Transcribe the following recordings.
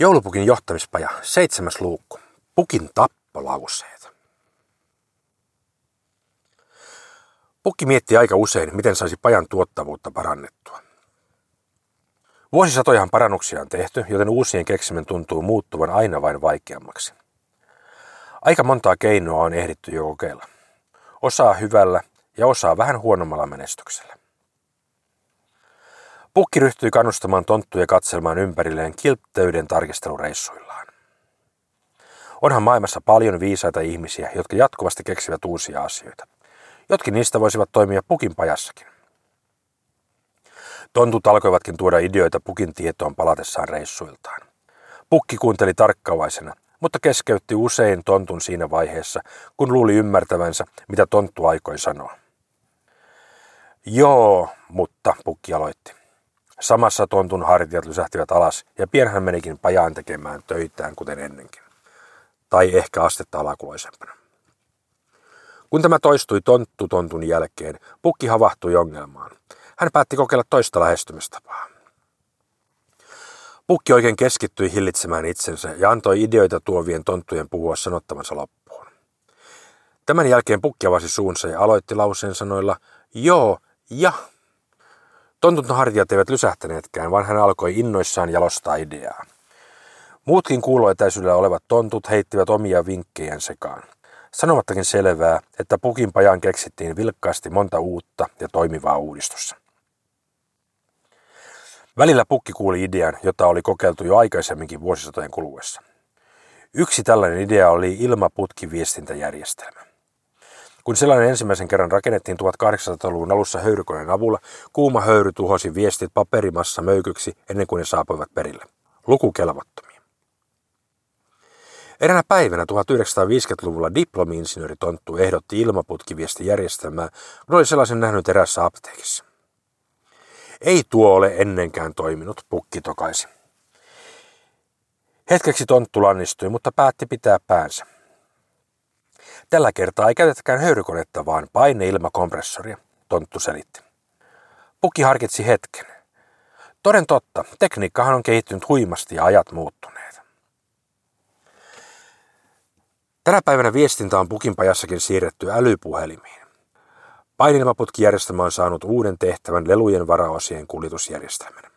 Joulupukin johtamispaja, seitsemäs luukku. Pukin tappolauseet. Pukki mietti aika usein, miten saisi pajan tuottavuutta parannettua. Vuosisatojahan parannuksia on tehty, joten uusien keksimen tuntuu muuttuvan aina vain vaikeammaksi. Aika montaa keinoa on ehditty jo kokeilla. Osaa hyvällä ja osaa vähän huonommalla menestyksellä. Pukki ryhtyi kannustamaan tonttuja katselmaan ympärilleen kiltteyden tarkistelureissuillaan. Onhan maailmassa paljon viisaita ihmisiä, jotka jatkuvasti keksivät uusia asioita. Jotkin niistä voisivat toimia pukin pajassakin. Tontut alkoivatkin tuoda ideoita pukin tietoon palatessaan reissuiltaan. Pukki kuunteli tarkkaavaisena, mutta keskeytti usein tontun siinä vaiheessa, kun luuli ymmärtävänsä, mitä tonttu aikoi sanoa. Joo, mutta pukki aloitti. Samassa tontun hartiat lysähtivät alas ja pian hän menikin pajaan tekemään töitään kuten ennenkin. Tai ehkä astetta alakuloisempana. Kun tämä toistui tonttu tontun jälkeen, pukki havahtui ongelmaan. Hän päätti kokeilla toista lähestymistapaa. Pukki oikein keskittyi hillitsemään itsensä ja antoi ideoita tuovien tonttujen puhua sanottavansa loppuun. Tämän jälkeen pukki avasi suunsa ja aloitti lauseen sanoilla joo ja Tontun hartiat eivät lysähtäneetkään, vaan hän alkoi innoissaan jalostaa ideaa. Muutkin kuuloetäisyydellä olevat tontut heittivät omia vinkkejään sekaan. Sanomattakin selvää, että pukin pajan keksittiin vilkkaasti monta uutta ja toimivaa uudistusta. Välillä pukki kuuli idean, jota oli kokeiltu jo aikaisemminkin vuosisatojen kuluessa. Yksi tällainen idea oli ilmaputkiviestintäjärjestelmä. Kun sellainen ensimmäisen kerran rakennettiin 1800-luvun alussa höyrykoneen avulla, kuuma höyry tuhosi viestit paperimassa möykyksi ennen kuin ne saapuivat perille. Lukukelvottomia. Eräänä päivänä 1950-luvulla diplomi-insinööri Tonttu ehdotti ilmaputkiviestijärjestelmää, kun oli sellaisen nähnyt erässä apteekissa. Ei tuo ole ennenkään toiminut, pukki tokaisi. Hetkeksi Tonttu lannistui, mutta päätti pitää päänsä. Tällä kertaa ei käytetäkään höyrykonetta, vaan paineilmakompressoria, Tonttu selitti. Pukki harkitsi hetken. Toden totta, tekniikkahan on kehittynyt huimasti ja ajat muuttuneet. Tänä päivänä viestintä on pukinpajassakin siirretty älypuhelimiin. Painilmaputkijärjestelmä on saanut uuden tehtävän lelujen varaosien kuljetusjärjestelmänä.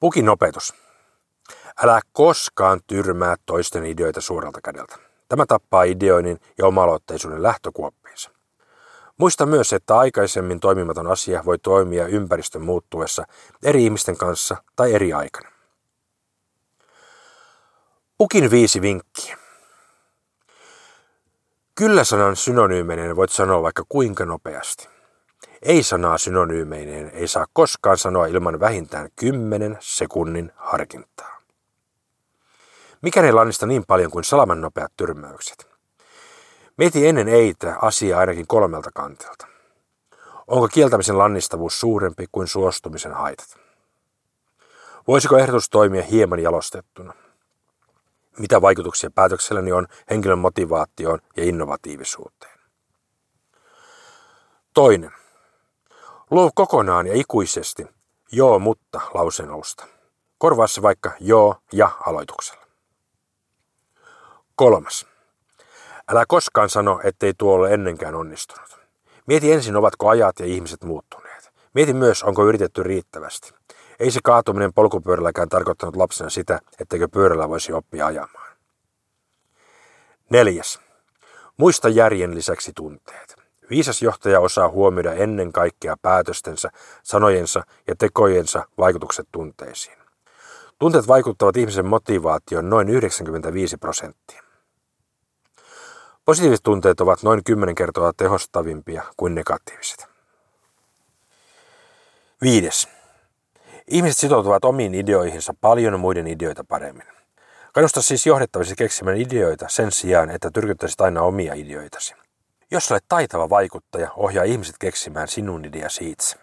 Pukin opetus. Älä koskaan tyrmää toisten ideoita suoralta kädeltä. Tämä tappaa ideoinnin ja oma-aloitteisuuden lähtökuoppiinsa. Muista myös, että aikaisemmin toimimaton asia voi toimia ympäristön muuttuessa eri ihmisten kanssa tai eri aikana. Pukin viisi vinkkiä. Kyllä-sanan synonyymeineen voit sanoa vaikka kuinka nopeasti. Ei-sanaa synonyymeineen ei saa koskaan sanoa ilman vähintään 10 sekunnin harkintaa. Mikä ei lannista niin paljon kuin salaman nopeat tyrmäykset? Mieti ennen eitä asiaa ainakin kolmelta kantilta. Onko kieltämisen lannistavuus suurempi kuin suostumisen haitat? Voisiko ehdotus toimia hieman jalostettuna? Mitä vaikutuksia päätökselläni on henkilön motivaatioon ja innovatiivisuuteen? Toinen. Luo kokonaan ja ikuisesti joo mutta lauseen alusta. Korvaa se vaikka joo ja aloituksella. Kolmas. Älä koskaan sano, ettei tuo ole ennenkään onnistunut. Mieti ensin, ovatko ajat ja ihmiset muuttuneet. Mieti myös, onko yritetty riittävästi. Ei se kaatuminen polkupyörälläkään tarkoittanut lapsena sitä, etteikö pyörällä voisi oppia ajamaan. Neljäs. Muista järjen lisäksi tunteet. Viisas johtaja osaa huomioida ennen kaikkea päätöstensä, sanojensa ja tekojensa vaikutukset tunteisiin. Tunteet vaikuttavat ihmisen motivaatioon noin 95 prosenttia. Positiiviset tunteet ovat noin 10 kertaa tehostavimpia kuin negatiiviset. Viides. Ihmiset sitoutuvat omiin ideoihinsa paljon muiden ideoita paremmin. Kannusta siis johdettavasi keksimään ideoita sen sijaan, että tyrkyttäisit aina omia ideoitasi. Jos olet taitava vaikuttaja, ohjaa ihmiset keksimään sinun ideasi itse.